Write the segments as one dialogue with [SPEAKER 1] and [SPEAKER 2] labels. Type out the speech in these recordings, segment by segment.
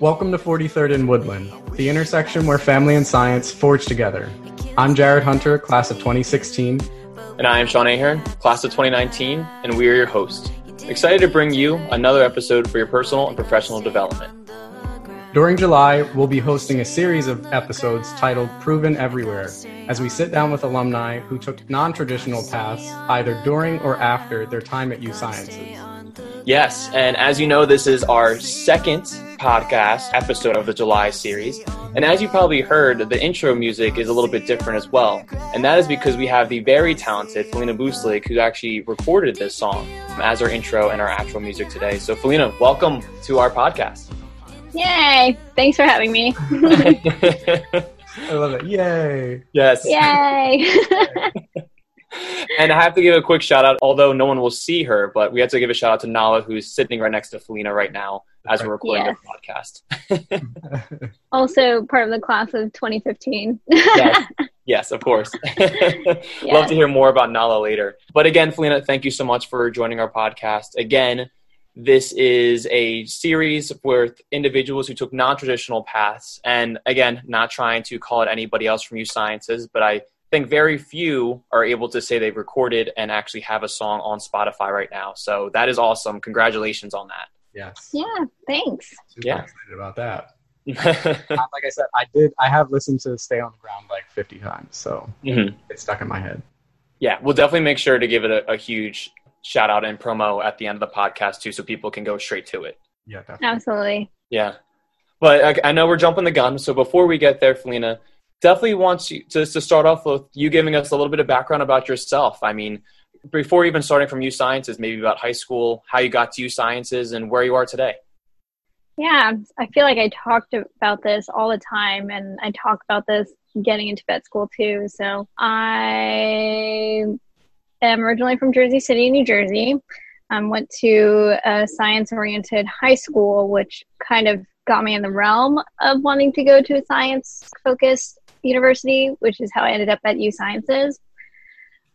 [SPEAKER 1] Welcome to 43rd and Woodland, the intersection where family and science forge together. I'm Jared Hunter, class of 2016.
[SPEAKER 2] And I am Sean Ahern, class of 2019, and we are your hosts. Excited to bring you another episode for your personal and professional development.
[SPEAKER 1] During July, we'll be hosting a series of episodes titled Proven Everywhere, as we sit down with alumni who took non traditional paths either during or after their time at U Sciences.
[SPEAKER 2] Yes, and as you know, this is our second podcast episode of the July series. And as you probably heard, the intro music is a little bit different as well. And that is because we have the very talented Felina Buslik who actually recorded this song as our intro and our actual music today. So, Felina, welcome to our podcast.
[SPEAKER 3] Yay! Thanks for having me.
[SPEAKER 1] I love it. Yay!
[SPEAKER 2] Yes.
[SPEAKER 3] Yay!
[SPEAKER 2] and I have to give a quick shout out, although no one will see her, but we have to give a shout out to Nala, who's sitting right next to Felina right now as we're recording yes.
[SPEAKER 3] the podcast. also part of the class of 2015.
[SPEAKER 2] yes. yes, of course. yes. Love to hear more about Nala later. But again, Felina, thank you so much for joining our podcast. Again, this is a series with individuals who took non traditional paths. And again, not trying to call it anybody else from U Sciences, but I think very few are able to say they've recorded and actually have a song on Spotify right now. So that is awesome. Congratulations on that.
[SPEAKER 1] Yes.
[SPEAKER 3] Yeah, thanks.
[SPEAKER 1] Super yeah. excited about that. like I said, I did. I have listened to "Stay on the Ground" like 50 times, so mm-hmm. it's stuck in my head.
[SPEAKER 2] Yeah, we'll definitely make sure to give it a, a huge shout out and promo at the end of the podcast too, so people can go straight to it.
[SPEAKER 1] Yeah, definitely.
[SPEAKER 3] Absolutely.
[SPEAKER 2] Yeah, but I, I know we're jumping the gun. So before we get there, Felina, definitely wants you to, to start off with you giving us a little bit of background about yourself. I mean, before even starting from U Sciences, maybe about high school, how you got to U Sciences, and where you are today.
[SPEAKER 3] Yeah, I feel like I talked about this all the time, and I talk about this getting into vet school too. So I am originally from Jersey City, New Jersey. Um, went to a science oriented high school, which kind of got me in the realm of wanting to go to a science focused university, which is how I ended up at U Sciences.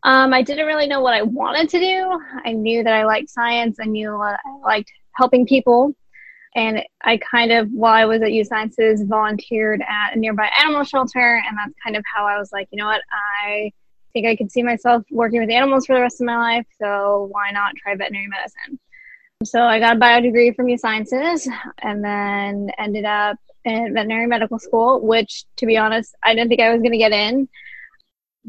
[SPEAKER 3] Um, I didn't really know what I wanted to do. I knew that I liked science. I knew I liked helping people. And I kind of, while I was at U Sciences, volunteered at a nearby animal shelter. And that's kind of how I was like, you know what, I think I could see myself working with animals for the rest of my life. So why not try veterinary medicine? So I got a bio degree from U Sciences and then ended up in veterinary medical school, which, to be honest, I didn't think I was going to get in.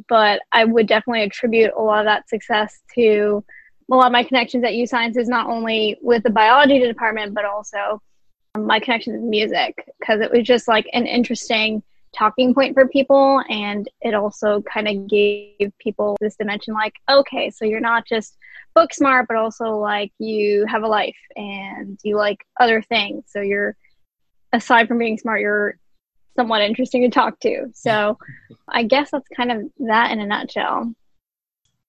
[SPEAKER 3] But I would definitely attribute a lot of that success to a lot of my connections at U Sciences, not only with the biology department, but also my connections with music, because it was just like an interesting talking point for people. And it also kind of gave people this dimension like, okay, so you're not just book smart, but also like you have a life and you like other things. So you're, aside from being smart, you're somewhat interesting to talk to. So I guess that's kind of that in a nutshell.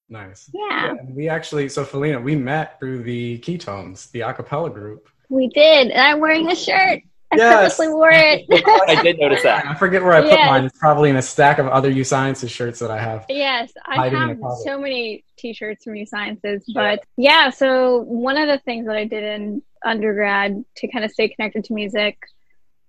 [SPEAKER 1] Nice.
[SPEAKER 3] Yeah. yeah
[SPEAKER 1] we actually, so Felina, we met through the Ketones, the acapella group.
[SPEAKER 3] We did. And I'm wearing a shirt. I yes. purposely wore it.
[SPEAKER 2] I did notice that.
[SPEAKER 1] I forget where I put yes. mine. It's probably in a stack of other U Sciences shirts that I have.
[SPEAKER 3] Yes, I have so many T-shirts from U Sciences. But yeah, so one of the things that I did in undergrad to kind of stay connected to music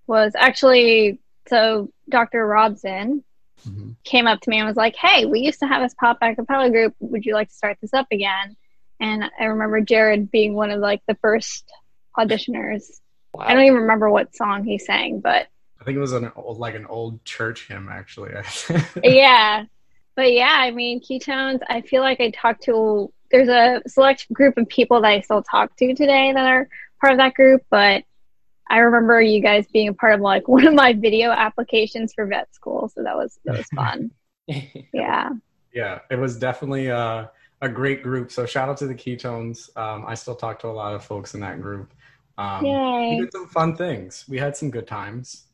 [SPEAKER 3] was actually so Dr. Robson mm-hmm. came up to me and was like, "Hey, we used to have this pop acapella group. Would you like to start this up again?" And I remember Jared being one of like the first auditioners Wow. I don't even remember what song he sang, but
[SPEAKER 1] I think it was an old, like an old church hymn, actually.
[SPEAKER 3] yeah, but yeah, I mean, ketones. I feel like I talked to. There's a select group of people that I still talk to today that are part of that group, but I remember you guys being a part of like one of my video applications for vet school, so that was that was fun. yeah.
[SPEAKER 1] Yeah, it was definitely uh, a great group. So shout out to the ketones. Um, I still talk to a lot of folks in that group. Um, Yay. We did some fun things. We had some good times.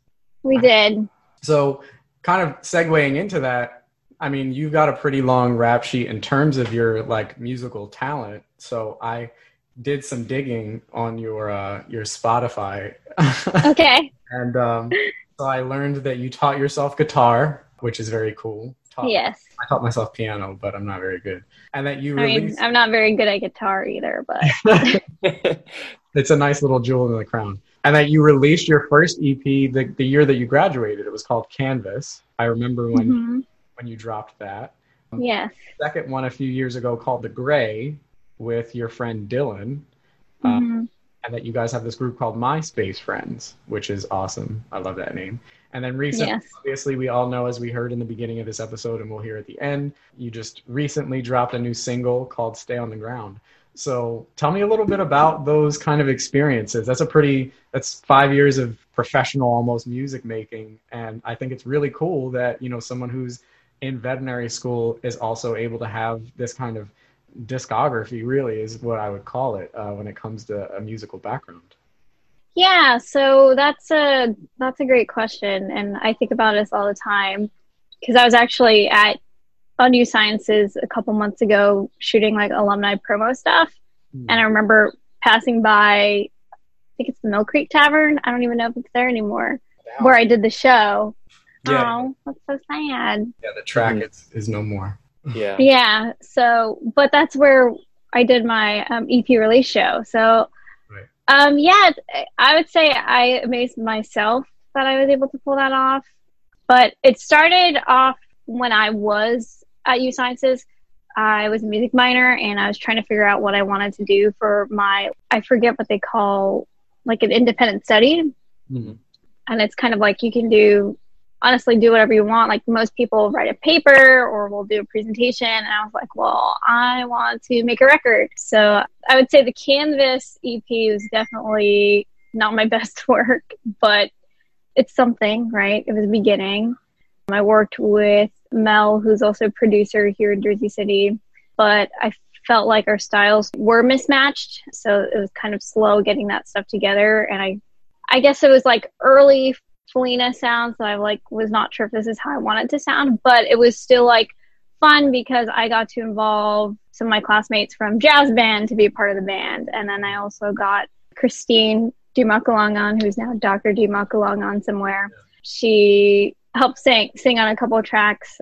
[SPEAKER 3] We did.
[SPEAKER 1] So, kind of segueing into that, I mean, you got a pretty long rap sheet in terms of your like musical talent. So I did some digging on your uh, your Spotify.
[SPEAKER 3] Okay.
[SPEAKER 1] and um, so I learned that you taught yourself guitar, which is very cool.
[SPEAKER 3] Taught, yes.
[SPEAKER 1] I taught myself piano, but I'm not very good. And that you
[SPEAKER 3] I
[SPEAKER 1] released...
[SPEAKER 3] mean, I'm not very good at guitar either, but
[SPEAKER 1] it's a nice little jewel in the crown. and that you released your first EP the, the year that you graduated. It was called Canvas. I remember when mm-hmm. when you dropped that.
[SPEAKER 3] Yes.
[SPEAKER 1] Second one a few years ago called The Gray with your friend Dylan. Um, mm-hmm. and that you guys have this group called MySpace Friends, which is awesome. I love that name. And then recently, yes. obviously, we all know, as we heard in the beginning of this episode, and we'll hear at the end, you just recently dropped a new single called Stay on the Ground. So tell me a little bit about those kind of experiences. That's a pretty, that's five years of professional almost music making. And I think it's really cool that, you know, someone who's in veterinary school is also able to have this kind of discography really is what I would call it uh, when it comes to a musical background.
[SPEAKER 3] Yeah, so that's a that's a great question, and I think about this all the time because I was actually at on New Sciences a couple months ago shooting like alumni promo stuff, mm. and I remember passing by. I think it's the Mill Creek Tavern. I don't even know if it's there anymore. Wow. Where I did the show. Yeah. Oh, that's so sad.
[SPEAKER 1] Yeah, the track mm. is, is no more.
[SPEAKER 2] Yeah.
[SPEAKER 3] Yeah. So, but that's where I did my um, EP release show. So, right. um, yeah, I would say I amazed myself that I was able to pull that off. But it started off when I was at U Sciences. I was a music minor and I was trying to figure out what I wanted to do for my, I forget what they call like an independent study. Mm-hmm. And it's kind of like you can do honestly do whatever you want. Like most people write a paper or will do a presentation. And I was like, well, I want to make a record. So I would say the Canvas EP was definitely not my best work, but it's something, right? It was a beginning. I worked with Mel, who's also a producer here in Jersey City, but I felt like our styles were mismatched. So it was kind of slow getting that stuff together. And I, I guess it was like early Felina sound, so I like was not sure if this is how I wanted to sound, but it was still like fun because I got to involve some of my classmates from jazz band to be part of the band, and then I also got Christine Dumakalongan, who's now Dr. Dumakalongan somewhere. She helped sing sing on a couple tracks,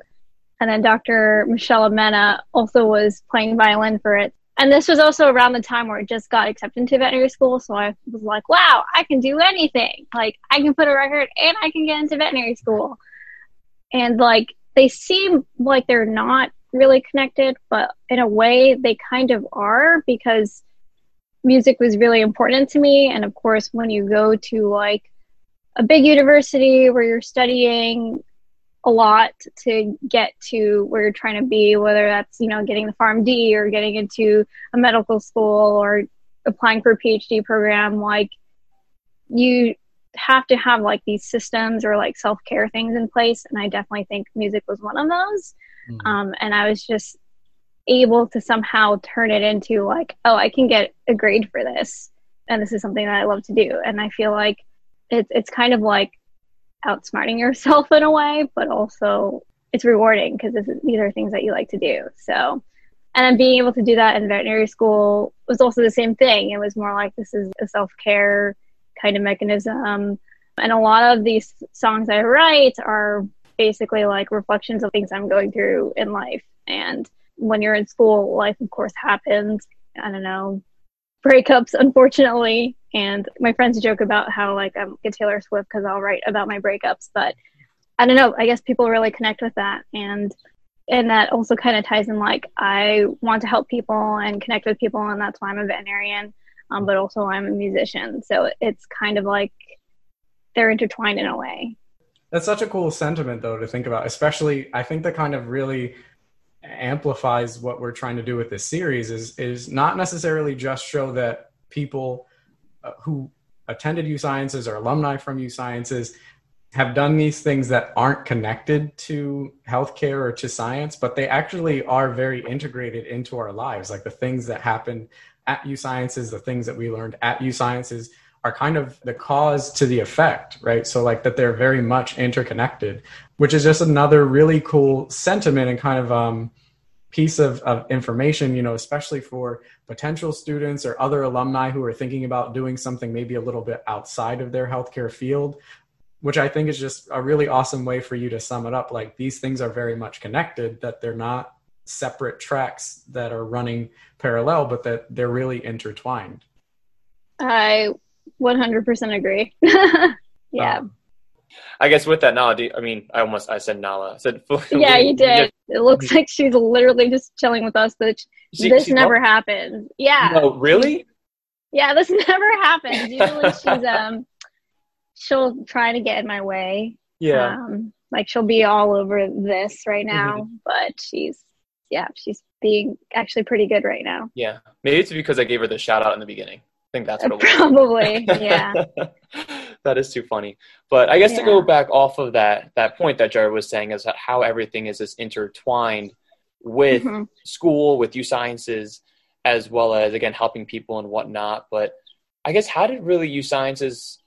[SPEAKER 3] and then Dr. Michelle Mena also was playing violin for it and this was also around the time where it just got accepted into veterinary school. So I was like, wow, I can do anything. Like, I can put a record and I can get into veterinary school. And like, they seem like they're not really connected, but in a way, they kind of are because music was really important to me. And of course, when you go to like a big university where you're studying a lot to get to where you're trying to be, whether that's, you know, getting the PharmD or getting into a medical school or applying for a PhD program. Like, you have to have like these systems or like self care things in place. And I definitely think music was one of those. Mm-hmm. Um, and I was just able to somehow turn it into like, oh, I can get a grade for this. And this is something that I love to do. And I feel like it's, it's kind of like outsmarting yourself in a way, but also it's rewarding because these are things that you like to do. So, and then being able to do that in veterinary school was also the same thing. It was more like this is a self care kind of mechanism. And a lot of these songs I write are basically like reflections of things I'm going through in life. And when you're in school, life, of course, happens. I don't know, breakups, unfortunately. And my friends joke about how like I'm a Taylor Swift because I'll write about my breakups, but I don't know. I guess people really connect with that, and and that also kind of ties in like I want to help people and connect with people, and that's why I'm a veterinarian. Um, but also I'm a musician, so it's kind of like they're intertwined in a way.
[SPEAKER 1] That's such a cool sentiment, though, to think about. Especially, I think that kind of really amplifies what we're trying to do with this series is is not necessarily just show that people who attended U Sciences or alumni from U Sciences have done these things that aren't connected to healthcare or to science, but they actually are very integrated into our lives. Like the things that happen at U Sciences, the things that we learned at U Sciences are kind of the cause to the effect, right? So like that they're very much interconnected, which is just another really cool sentiment and kind of um, piece of, of information, you know, especially for potential students or other alumni who are thinking about doing something maybe a little bit outside of their healthcare field, which I think is just a really awesome way for you to sum it up. Like these things are very much connected, that they're not separate tracks that are running parallel, but that they're really intertwined.
[SPEAKER 3] I 100% agree. yeah. Um,
[SPEAKER 2] I guess with that, Nala, I mean, I almost I said Nala. I said
[SPEAKER 3] yeah, you did. It looks like she's literally just chilling with us. That she, this never happened. Yeah.
[SPEAKER 2] No, really?
[SPEAKER 3] Yeah, this never happens. Usually she's um, she'll try to get in my way.
[SPEAKER 2] Yeah.
[SPEAKER 3] Um, like she'll be all over this right now, mm-hmm. but she's yeah, she's being actually pretty good right now.
[SPEAKER 2] Yeah, maybe it's because I gave her the shout out in the beginning. I think that's what
[SPEAKER 3] it Probably, yeah.
[SPEAKER 2] That is too funny. But I guess yeah. to go back off of that that point that Jared was saying is how everything is just intertwined with mm-hmm. school, with U Sciences, as well as again helping people and whatnot. But I guess how did really U Sciences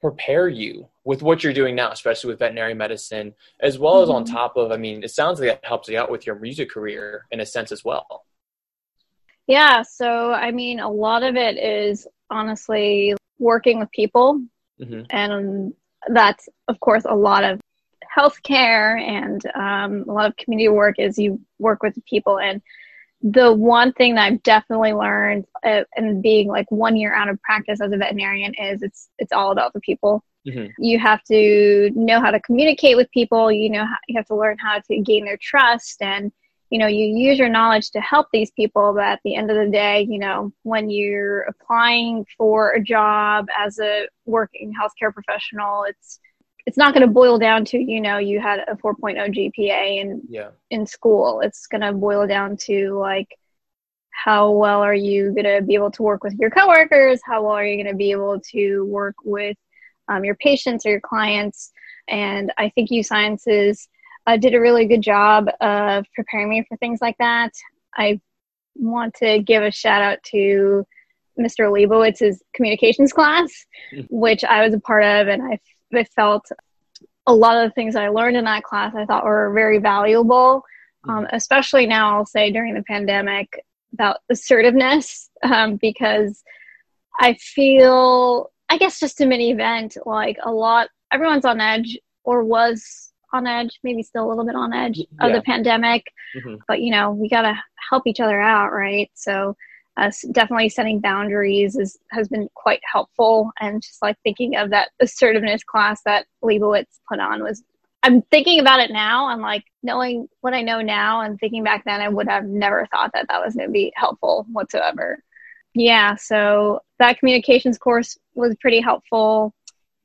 [SPEAKER 2] prepare you with what you're doing now, especially with veterinary medicine, as well mm-hmm. as on mm-hmm. top of, I mean, it sounds like it helps you out with your music career in a sense as well.
[SPEAKER 3] Yeah. So, I mean, a lot of it is honestly working with people. Mm-hmm. And that's, of course, a lot of healthcare and um, a lot of community work is you work with people. And the one thing that I've definitely learned, uh, and being like one year out of practice as a veterinarian, is it's it's all about the people. Mm-hmm. You have to know how to communicate with people. You know, how, you have to learn how to gain their trust, and you know, you use your knowledge to help these people. But at the end of the day, you know, when you're applying for a job as a working healthcare professional, it's it's not going to boil down to you know you had a 4.0 GPA in
[SPEAKER 2] yeah.
[SPEAKER 3] in school. It's going to boil down to like how well are you going to be able to work with your coworkers? How well are you going to be able to work with um, your patients or your clients? And I think U Sciences uh, did a really good job of preparing me for things like that. I want to give a shout out to Mr. Leibowitz's communications class, which I was a part of, and I I felt a lot of the things I learned in that class I thought were very valuable, um, mm-hmm. especially now, I'll say during the pandemic about assertiveness, um, because I feel, I guess, just a mini event, like a lot, everyone's on edge or was on edge, maybe still a little bit on edge yeah. of the pandemic. Mm-hmm. But, you know, we got to help each other out, right? So, uh, definitely setting boundaries is, has been quite helpful. And just like thinking of that assertiveness class that Leibowitz put on was, I'm thinking about it now. I'm like knowing what I know now and thinking back then, I would have never thought that that was going to be helpful whatsoever. Yeah. So that communications course was pretty helpful.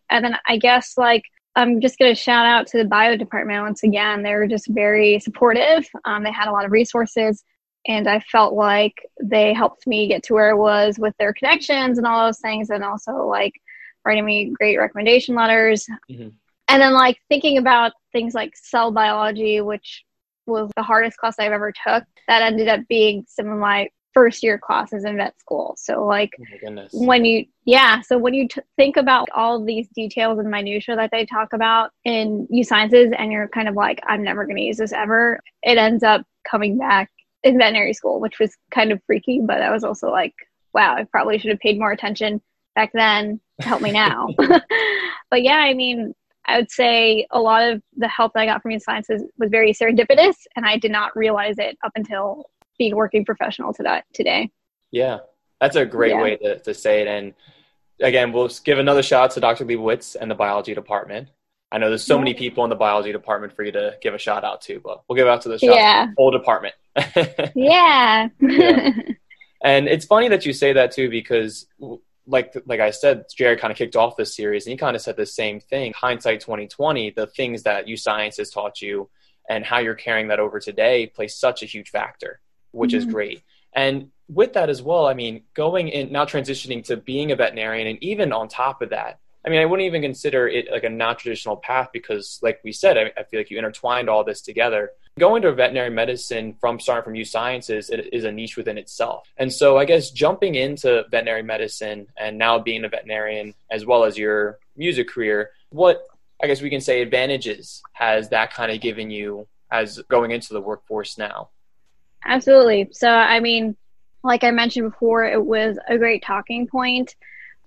[SPEAKER 3] And then I guess like I'm just going to shout out to the bio department once again. They were just very supportive. Um, they had a lot of resources and I felt like they helped me get to where I was with their connections and all those things, and also like writing me great recommendation letters. Mm-hmm. And then like thinking about things like cell biology, which was the hardest class I've ever took. That ended up being some of my first year classes in vet school. So like
[SPEAKER 2] oh
[SPEAKER 3] when you yeah, so when you t- think about all these details and minutia that they talk about in U Sciences, and you're kind of like, I'm never going to use this ever. It ends up coming back in veterinary school, which was kind of freaky, but I was also like, wow, I probably should have paid more attention back then to help me now. but yeah, I mean, I would say a lot of the help that I got from U Sciences was very serendipitous, and I did not realize it up until being a working professional to that today.
[SPEAKER 2] Yeah, that's a great yeah. way to, to say it. And again, we'll give another shout out to Dr. Leibowitz and the biology department. I know there's so many people in the biology department for you to give a shout out to, but we'll give out to the shout yeah. whole department.
[SPEAKER 3] yeah.
[SPEAKER 2] yeah. And it's funny that you say that too, because like like I said, Jared kind of kicked off this series, and he kind of said the same thing. Hindsight 2020, the things that U Science has taught you, and how you're carrying that over today, plays such a huge factor, which mm-hmm. is great. And with that as well, I mean, going in now transitioning to being a veterinarian, and even on top of that, I mean, I wouldn't even consider it like a non traditional path because, like we said, I, I, feel like you intertwined all this together. Going to veterinary medicine from starting from U Sciences it is a niche within itself. And so, I guess jumping into veterinary medicine and now being a veterinarian as well as your music career, what I guess we can say advantages has that kind of given you as going into the workforce now?
[SPEAKER 3] Absolutely. So, I mean, like I mentioned before, it was a great talking point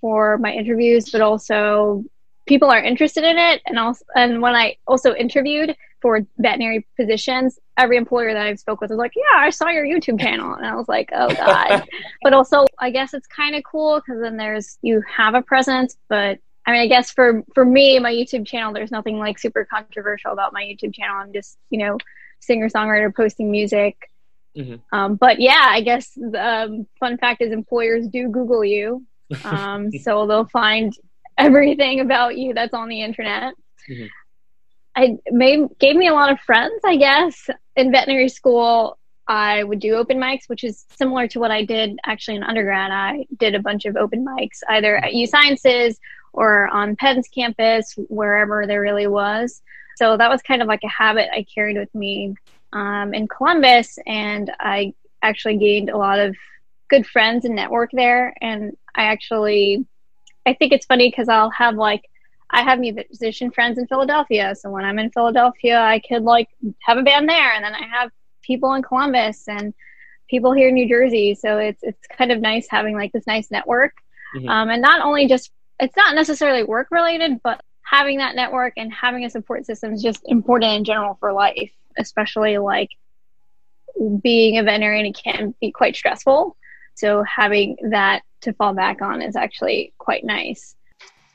[SPEAKER 3] for my interviews, but also people are interested in it. And also, and when I also interviewed for veterinary positions, every employer that I've spoke with was like, yeah, I saw your YouTube channel. And I was like, oh God. but also, I guess it's kind of cool because then there's, you have a presence, but I mean, I guess for, for me, my YouTube channel, there's nothing like super controversial about my YouTube channel. I'm just, you know, singer songwriter posting music. Mm-hmm. Um, but yeah, I guess the um, fun fact is employers do Google you. Um, so they'll find everything about you that's on the internet. Mm-hmm. I made, gave me a lot of friends, I guess. In veterinary school, I would do open mics, which is similar to what I did actually in undergrad. I did a bunch of open mics, either at U Sciences or on Penn's campus, wherever there really was. So that was kind of like a habit I carried with me um, in Columbus, and I actually gained a lot of good friends and network there. And I actually, I think it's funny because I'll have like I have musician friends in Philadelphia. So when I'm in Philadelphia, I could like have a band there, and then I have people in Columbus and people here in New Jersey. So it's it's kind of nice having like this nice network, mm-hmm. um, and not only just it's not necessarily work related, but having that network and having a support system is just important in general for life, especially like being a veterinarian can be quite stressful. So having that to fall back on is actually quite nice.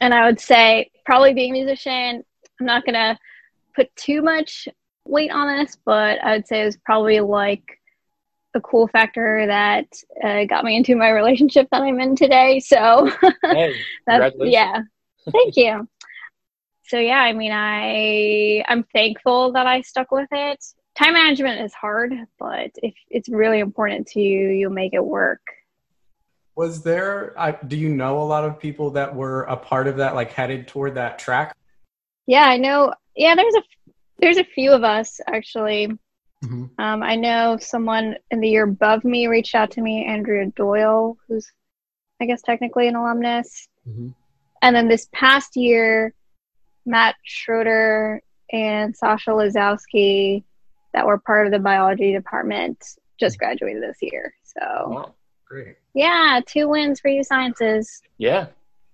[SPEAKER 3] And I would say probably being a musician, I'm not going to put too much weight on this, but I would say it was probably like a cool factor that uh, got me into my relationship that I'm in today. So hey, that's, yeah, thank you. So yeah, I mean, I I'm thankful that I stuck with it. Time management is hard, but if it's really important to you, you'll make it work
[SPEAKER 1] was there uh, do you know a lot of people that were a part of that like headed toward that track
[SPEAKER 3] yeah i know yeah there's a there's a few of us actually mm-hmm. um, i know someone in the year above me reached out to me andrea doyle who's i guess technically an alumnus mm-hmm. and then this past year matt schroeder and sasha lazowski that were part of the biology department just graduated this year so wow.
[SPEAKER 1] Great.
[SPEAKER 3] Yeah, two wins for U Sciences.
[SPEAKER 2] Yeah.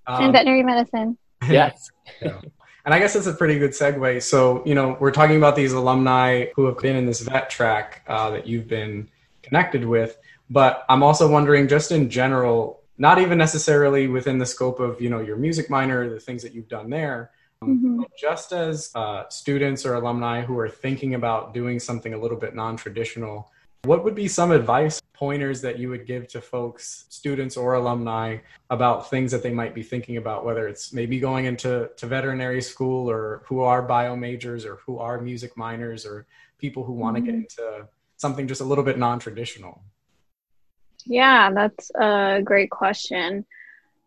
[SPEAKER 3] Um, and veterinary medicine.
[SPEAKER 2] Yes.
[SPEAKER 1] yeah. And I guess it's a pretty good segue. So, you know, we're talking about these alumni who have been in this vet track uh, that you've been connected with. But I'm also wondering, just in general, not even necessarily within the scope of, you know, your music minor, the things that you've done there, mm-hmm. just as uh, students or alumni who are thinking about doing something a little bit non traditional, what would be some advice, pointers that you would give to folks, students or alumni, about things that they might be thinking about, whether it's maybe going into to veterinary school or who are bio majors or who are music minors or people who want to mm-hmm. get into something just a little bit non traditional?
[SPEAKER 3] Yeah, that's a great question.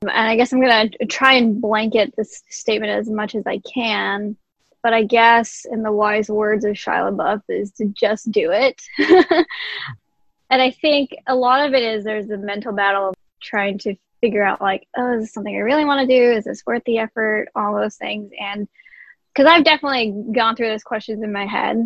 [SPEAKER 3] And I guess I'm going to try and blanket this statement as much as I can. But I guess, in the wise words of Shia LaBeouf, is to just do it. and I think a lot of it is there's a mental battle of trying to figure out, like, oh, is this something I really want to do? Is this worth the effort? All those things. And because I've definitely gone through those questions in my head,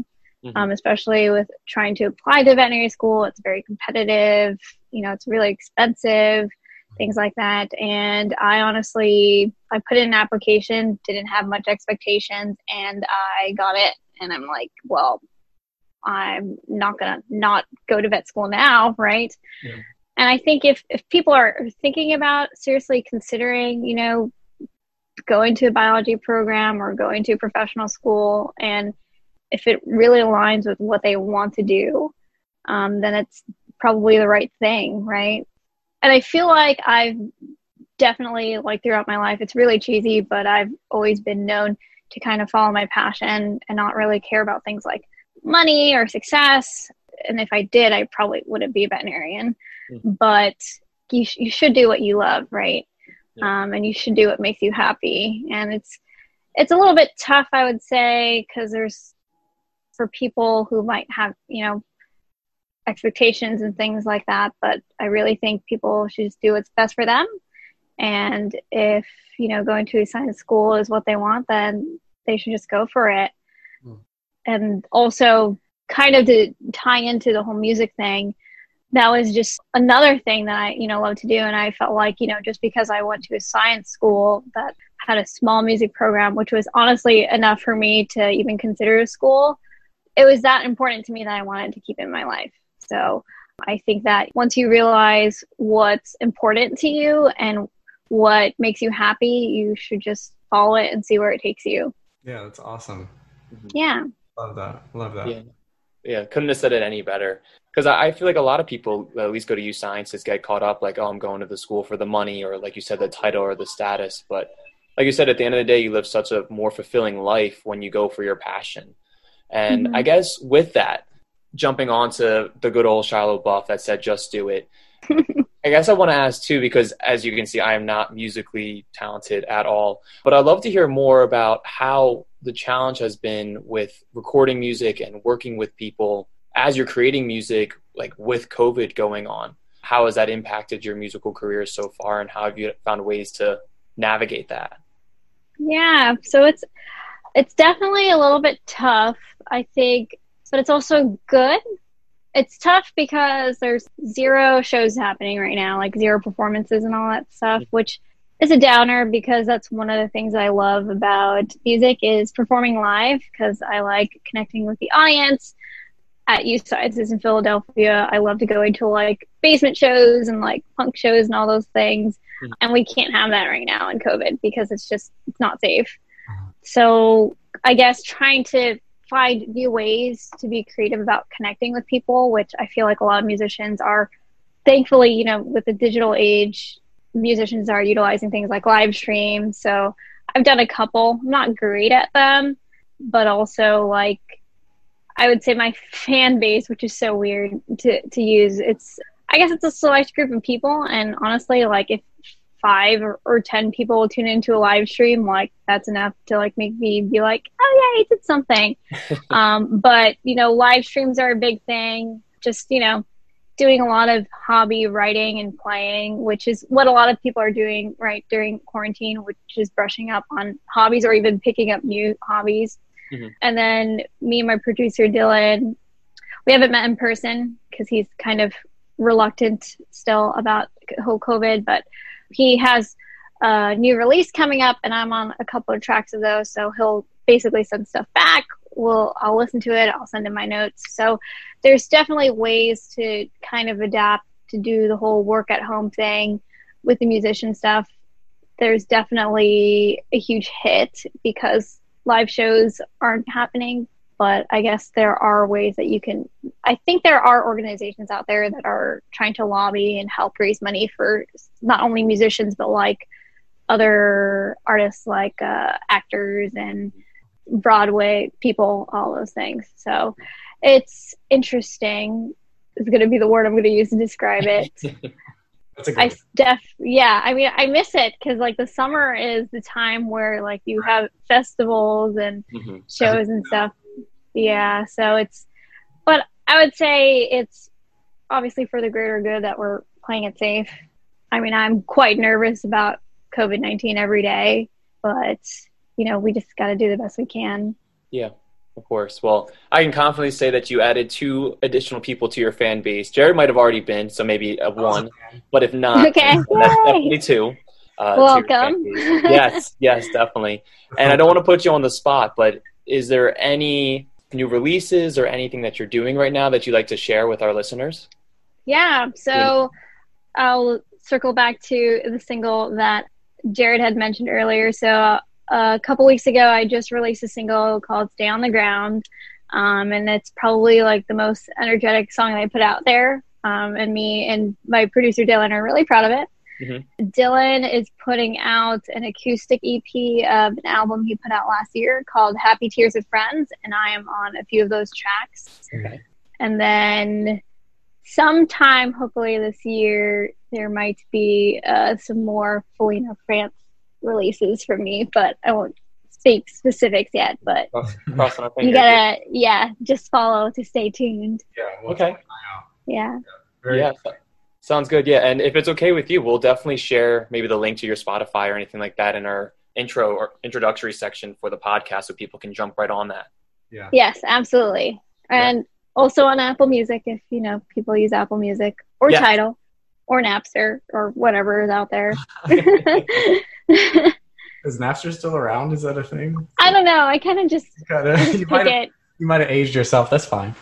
[SPEAKER 3] mm-hmm. um, especially with trying to apply to veterinary school. It's very competitive, you know, it's really expensive things like that. And I honestly, I put in an application, didn't have much expectations, and I got it. And I'm like, well, I'm not gonna not go to vet school now, right? Yeah. And I think if if people are thinking about seriously considering, you know, going to a biology program or going to a professional school, and if it really aligns with what they want to do, um, then it's probably the right thing, right? And I feel like I've definitely like throughout my life, it's really cheesy, but I've always been known to kind of follow my passion and not really care about things like money or success. And if I did, I probably wouldn't be a veterinarian. Mm-hmm. But you, sh- you should do what you love, right? Yeah. Um, and you should do what makes you happy. And it's it's a little bit tough, I would say, because there's for people who might have you know expectations and things like that. But I really think people should just do what's best for them. And if, you know, going to a science school is what they want, then they should just go for it. Mm. And also, kind of to tie into the whole music thing, that was just another thing that I, you know, love to do. And I felt like, you know, just because I went to a science school that had a small music program, which was honestly enough for me to even consider a school, it was that important to me that I wanted to keep in my life. So I think that once you realize what's important to you and what makes you happy, you should just follow it and see where it takes you.
[SPEAKER 1] Yeah, that's awesome.
[SPEAKER 3] Yeah.
[SPEAKER 1] Love that. Love that.
[SPEAKER 2] Yeah. Yeah. Couldn't have said it any better. Because I feel like a lot of people, at least go to U Sciences, get caught up like, oh, I'm going to the school for the money, or like you said, the title or the status. But like you said, at the end of the day, you live such a more fulfilling life when you go for your passion. And mm-hmm. I guess with that, jumping onto the good old Shia LaBeouf that said, just do it. I guess I want to ask too, because as you can see, I am not musically talented at all. But I'd love to hear more about how the challenge has been with recording music and working with people as you're creating music, like with COVID going on. How has that impacted your musical career so far, and how have you found ways to navigate that?
[SPEAKER 3] Yeah, so it's it's definitely a little bit tough, I think, but it's also good it's tough because there's zero shows happening right now, like zero performances and all that stuff, which is a downer because that's one of the things I love about music is performing live because I like connecting with the audience. At U Sciences in Philadelphia, I love to go into like basement shows and like punk shows and all those things. Mm-hmm. And we can't have that right now in COVID because it's just it's not safe. Uh-huh. So I guess trying to find new ways to be creative about connecting with people, which I feel like a lot of musicians are. Thankfully, you know, with the digital age, musicians are utilizing things like live stream. So I've done a couple. I'm not great at them, but also like I would say my fan base, which is so weird to to use. It's I guess it's a select group of people, and honestly, like if five or, or, 10 people tune into a live stream like that's enough to like make me be like oh yeah i did something. Um, but you know live streams are a big thing. Just you know doing a lot of hobby writing and playing which is what a lot of people are doing right during quarantine which is brushing up on hobbies or even picking up new hobbies. Mm-hmm. and then me and my producer dylan we haven't met in person because he's kind of reluctant still about whole covid but he has a new release coming up, and I'm on a couple of tracks of those. So he'll basically send stuff back. We'll I'll listen to it. I'll send him my notes. So there's definitely ways to kind of adapt to do the whole work at home thing with the musician stuff. There's definitely a huge hit because live shows aren't happening but I guess there are ways that you can. I think there are organizations out there that are trying to lobby and help raise money for not only musicians but like other artists, like uh, actors and Broadway people, all those things. So it's interesting. Is going to be the word I'm going to use to describe it. I def yeah. I mean, I miss it because like the summer is the time where like you have festivals and mm-hmm. shows and stuff. Yeah, so it's, but I would say it's obviously for the greater good that we're playing it safe. I mean, I'm quite nervous about COVID 19 every day, but, you know, we just got to do the best we can.
[SPEAKER 2] Yeah, of course. Well, I can confidently say that you added two additional people to your fan base. Jared might have already been, so maybe a one, but if not,
[SPEAKER 3] okay.
[SPEAKER 2] that's definitely two.
[SPEAKER 3] Uh, Welcome.
[SPEAKER 2] yes, yes, definitely. And I don't want to put you on the spot, but is there any new releases or anything that you're doing right now that you'd like to share with our listeners?
[SPEAKER 3] Yeah, so I'll circle back to the single that Jared had mentioned earlier. So uh, a couple weeks ago, I just released a single called "Stay on the Ground," um, and it's probably like the most energetic song I put out there. Um, and me and my producer Dylan are really proud of it. Mm-hmm. Dylan is putting out an acoustic EP of an album he put out last year called Happy Tears with Friends, and I am on a few of those tracks. Okay. And then sometime, hopefully this year, there might be uh, some more Felina France releases from me, but I won't speak specifics yet. But you gotta, yeah, just follow to stay tuned.
[SPEAKER 2] Yeah. Okay.
[SPEAKER 3] Yeah.
[SPEAKER 2] Yeah. yeah. Sounds good. Yeah. And if it's okay with you, we'll definitely share maybe the link to your Spotify or anything like that in our intro or introductory section for the podcast so people can jump right on that.
[SPEAKER 3] Yeah. Yes, absolutely. And yeah. also on Apple Music if, you know, people use Apple Music or yeah. Tidal or Napster or whatever is out there.
[SPEAKER 1] is Napster still around? Is that a thing?
[SPEAKER 3] I don't know. I kind of just,
[SPEAKER 1] kinda,
[SPEAKER 3] pick it.
[SPEAKER 1] you might have aged yourself. That's fine.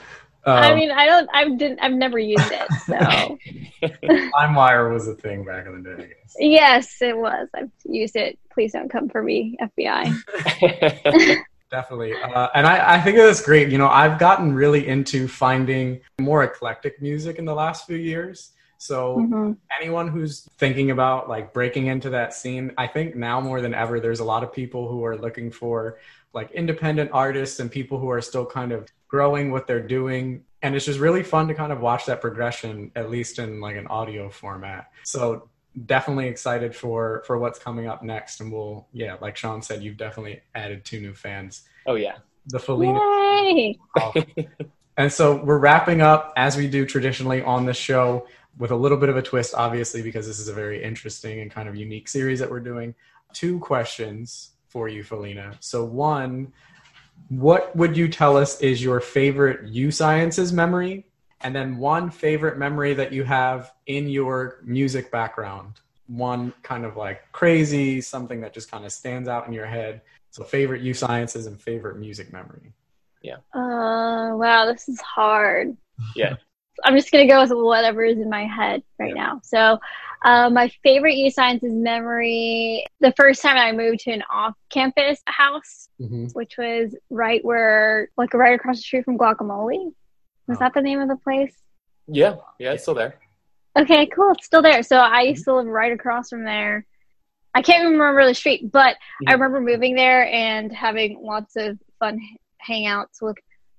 [SPEAKER 3] Um, I mean, I don't. I didn't. I've never used it. So
[SPEAKER 1] LimeWire was a thing back in the day.
[SPEAKER 3] Yes, it was. I've used it. Please don't come for me, FBI.
[SPEAKER 1] Definitely, uh, and I, I think that's great. You know, I've gotten really into finding more eclectic music in the last few years. So mm-hmm. anyone who's thinking about like breaking into that scene, I think now more than ever, there's a lot of people who are looking for like independent artists and people who are still kind of growing what they're doing. And it's just really fun to kind of watch that progression at least in like an audio format. So definitely excited for for what's coming up next. And we'll yeah like sean said you've definitely added two new fans.
[SPEAKER 2] Oh yeah.
[SPEAKER 1] The felina oh. and so we're wrapping up as we do traditionally on the show with a little bit of a twist obviously because this is a very interesting and kind of unique series that we're doing. Two questions for you felina so one what would you tell us is your favorite U Sciences memory? And then one favorite memory that you have in your music background. One kind of like crazy, something that just kind of stands out in your head. So favorite U Sciences and favorite music memory.
[SPEAKER 2] Yeah.
[SPEAKER 3] Uh wow, this is hard.
[SPEAKER 2] Yeah.
[SPEAKER 3] I'm just gonna go with whatever is in my head right now. So uh, my favorite U Sciences memory, the first time I moved to an off-campus house, mm-hmm. which was right where, like, right across the street from Guacamole. Was oh. that the name of the place?
[SPEAKER 2] Yeah, yeah, it's still there.
[SPEAKER 3] Okay, cool. It's still there. So I used to live right across from there. I can't remember the street, but mm-hmm. I remember moving there and having lots of fun hangouts with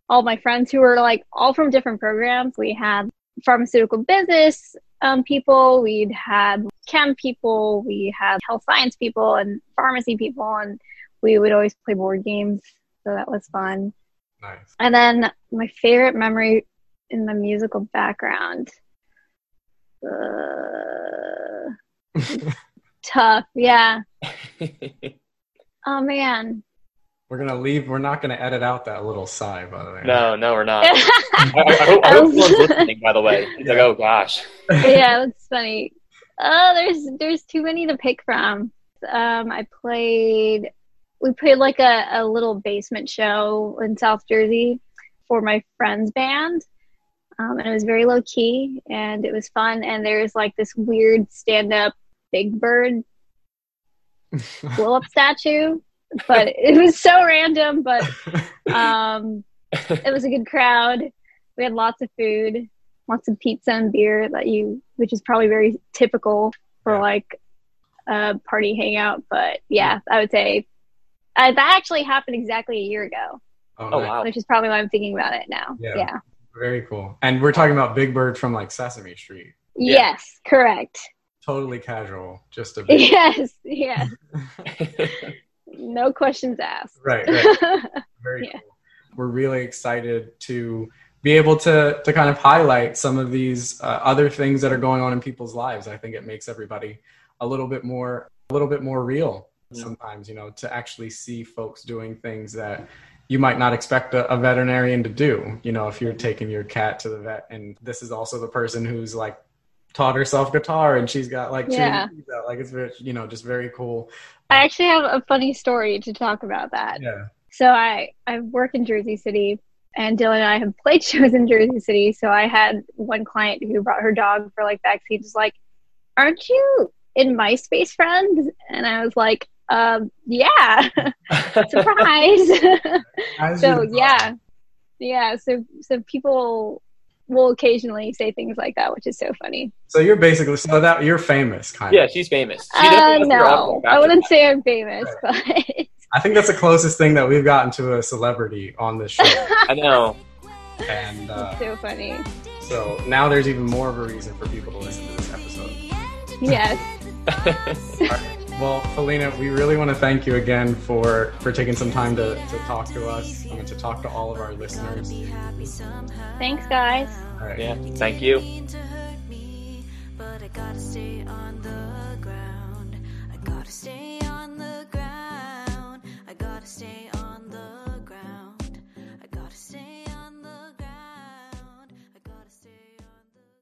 [SPEAKER 3] all my friends who were like all from different programs. We had pharmaceutical business um, people, we'd had chem people, we had health science people, and pharmacy people, and we would always play board games. So that was fun.
[SPEAKER 1] Nice.
[SPEAKER 3] And then my favorite memory in the musical background. Uh, tough, yeah. oh man,
[SPEAKER 1] we're gonna leave. We're not gonna edit out that little sigh, by the way.
[SPEAKER 2] No, no, we're not. I, I, hope, I hope someone's listening. By the way, he's yeah. like, "Oh gosh."
[SPEAKER 3] yeah, that's funny. Oh, there's there's too many to pick from. Um, I played. We played like a, a little basement show in South Jersey for my friend's band, um, and it was very low key and it was fun. And there's like this weird stand up Big Bird blow up statue but it was so random. But um, it was a good crowd. We had lots of food, lots of pizza and beer that you, which is probably very typical for like a party hangout. But yeah, I would say uh, that actually happened exactly a year ago.
[SPEAKER 2] Oh, oh wow!
[SPEAKER 3] Which is probably why I'm thinking about it now. Yeah. yeah.
[SPEAKER 1] Very cool. And we're talking about Big Bird from like Sesame Street.
[SPEAKER 3] Yes, yeah. correct.
[SPEAKER 1] Totally casual. Just a bit.
[SPEAKER 3] yes, yes. no questions asked.
[SPEAKER 1] Right. right. Very yeah. cool. We're really excited to be able to to kind of highlight some of these uh, other things that are going on in people's lives. I think it makes everybody a little bit more a little bit more real yeah. sometimes. You know, to actually see folks doing things that you might not expect a, a, veterinarian to do. You know, if you're taking your cat to the vet, and this is also the person who's like taught herself guitar and she's got like yeah. like it's very, you know just very cool
[SPEAKER 3] I actually have a funny story to talk about that.
[SPEAKER 1] Yeah.
[SPEAKER 3] So I I work in Jersey City, and Dylan and I have played shows in Jersey City. So I had one client who brought her dog for like backstage. Was like, "Aren't you in MySpace friends?" And I was like, um, "Yeah, surprise." so yeah, yeah. So so people will occasionally say things like that, which is so funny.
[SPEAKER 1] So you're basically so that you're famous, kind
[SPEAKER 2] yeah, of. Yeah, she's famous. She
[SPEAKER 3] uh, no, I wouldn't say I'm famous, right. but
[SPEAKER 1] I think that's the closest thing that we've gotten to a celebrity on this show.
[SPEAKER 2] I know.
[SPEAKER 1] And uh,
[SPEAKER 3] so funny.
[SPEAKER 1] So now there's even more of a reason for people to listen to this episode.
[SPEAKER 3] Yes.
[SPEAKER 1] Well, Felina, we really want to thank you again for, for taking some time to, to talk to us and to talk to all of our listeners.
[SPEAKER 3] Thanks, guys.
[SPEAKER 2] All right. Yeah, thank you. I gotta stay on the ground.